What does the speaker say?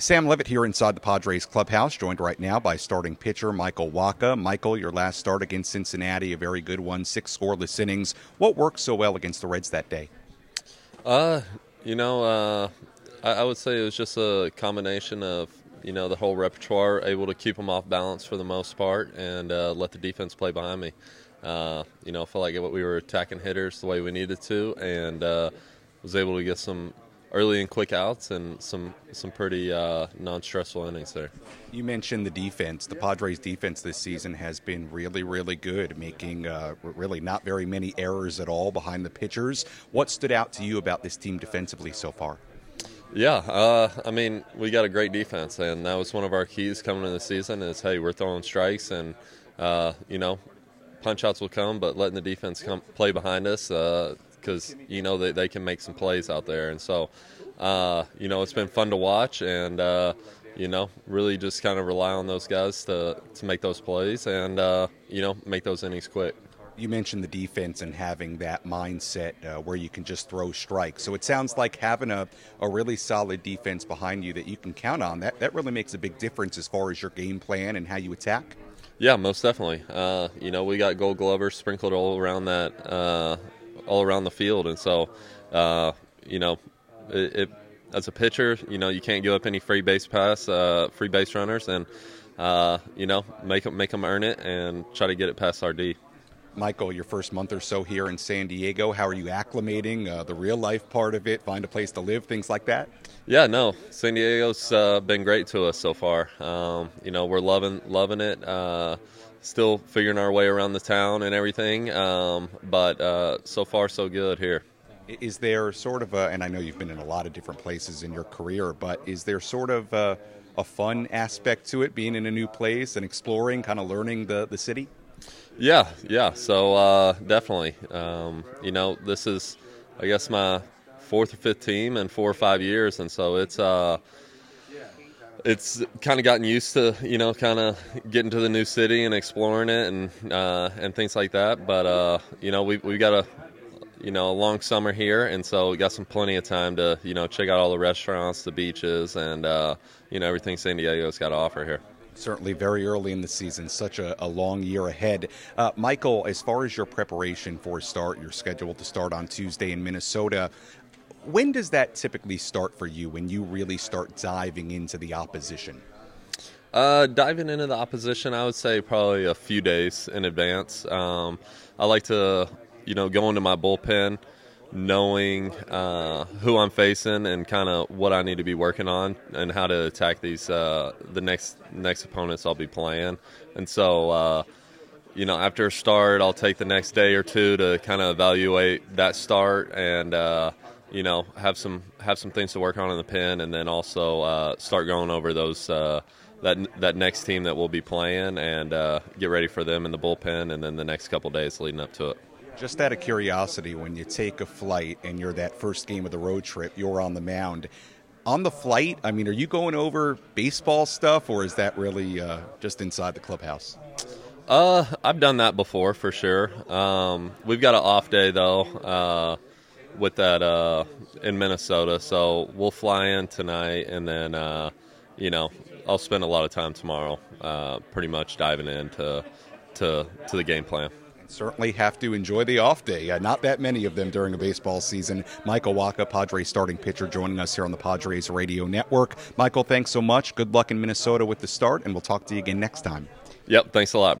Sam Levitt here inside the Padres clubhouse, joined right now by starting pitcher Michael Wacha. Michael, your last start against Cincinnati, a very good one, six scoreless innings. What worked so well against the Reds that day? Uh, you know, uh, I, I would say it was just a combination of you know the whole repertoire, able to keep them off balance for the most part, and uh, let the defense play behind me. Uh, you know, felt like we were attacking hitters the way we needed to, and uh, was able to get some early and quick outs and some some pretty uh, non-stressful innings there. You mentioned the defense. The Padres' defense this season has been really, really good, making uh, really not very many errors at all behind the pitchers. What stood out to you about this team defensively so far? Yeah, uh, I mean, we got a great defense, and that was one of our keys coming into the season. Is hey, we're throwing strikes, and uh, you know, punch outs will come, but letting the defense come play behind us uh, because you know they, they can make some plays out there. And so, uh, you know, it's been fun to watch and, uh, you know, really just kind of rely on those guys to, to make those plays and, uh, you know, make those innings quick. You mentioned the defense and having that mindset uh, where you can just throw strikes. So it sounds like having a, a really solid defense behind you that you can count on, that, that really makes a big difference as far as your game plan and how you attack. Yeah, most definitely. Uh, you know, we got Gold Glovers sprinkled all around that uh, all around the field. And so, uh, you know, it, it, as a pitcher, you know, you can't give up any free base pass, uh, free base runners, and uh, you know, make them make them earn it and try to get it past our D. Michael, your first month or so here in San Diego, how are you acclimating? Uh, the real life part of it, find a place to live, things like that. Yeah, no, San Diego's uh, been great to us so far. Um, you know, we're loving loving it. Uh, still figuring our way around the town and everything. Um, but uh, so far, so good here. Is there sort of a, and I know you've been in a lot of different places in your career, but is there sort of a, a fun aspect to it, being in a new place and exploring, kind of learning the, the city? Yeah, yeah. So uh, definitely, um, you know, this is, I guess, my fourth or fifth team in four or five years, and so it's. Uh, it's kind of gotten used to you know kind of getting to the new city and exploring it and uh, and things like that. But uh, you know we we got a you know a long summer here, and so we got some plenty of time to you know check out all the restaurants, the beaches, and uh, you know everything San Diego's got to offer here. Certainly, very early in the season, such a, a long year ahead. Uh, Michael, as far as your preparation for a start, you're scheduled to start on Tuesday in Minnesota. When does that typically start for you when you really start diving into the opposition? Uh, diving into the opposition, I would say probably a few days in advance. Um, I like to, you know, go into my bullpen knowing uh, who I'm facing and kind of what I need to be working on and how to attack these uh, the next next opponents I'll be playing. And so, uh, you know, after a start, I'll take the next day or two to kind of evaluate that start and uh, you know have some have some things to work on in the pen, and then also uh, start going over those uh, that that next team that we'll be playing and get ready for them in the bullpen, and then the next couple days leading up to it. Just out of curiosity, when you take a flight and you're that first game of the road trip, you're on the mound. On the flight, I mean, are you going over baseball stuff, or is that really uh, just inside the clubhouse? Uh, I've done that before for sure. Um, we've got an off day though uh, with that uh, in Minnesota. So we'll fly in tonight, and then uh, you know I'll spend a lot of time tomorrow, uh, pretty much diving into to to the game plan. Certainly have to enjoy the off day. Uh, not that many of them during a baseball season. Michael Wacha, Padres starting pitcher, joining us here on the Padres Radio Network. Michael, thanks so much. Good luck in Minnesota with the start, and we'll talk to you again next time. Yep, thanks a lot.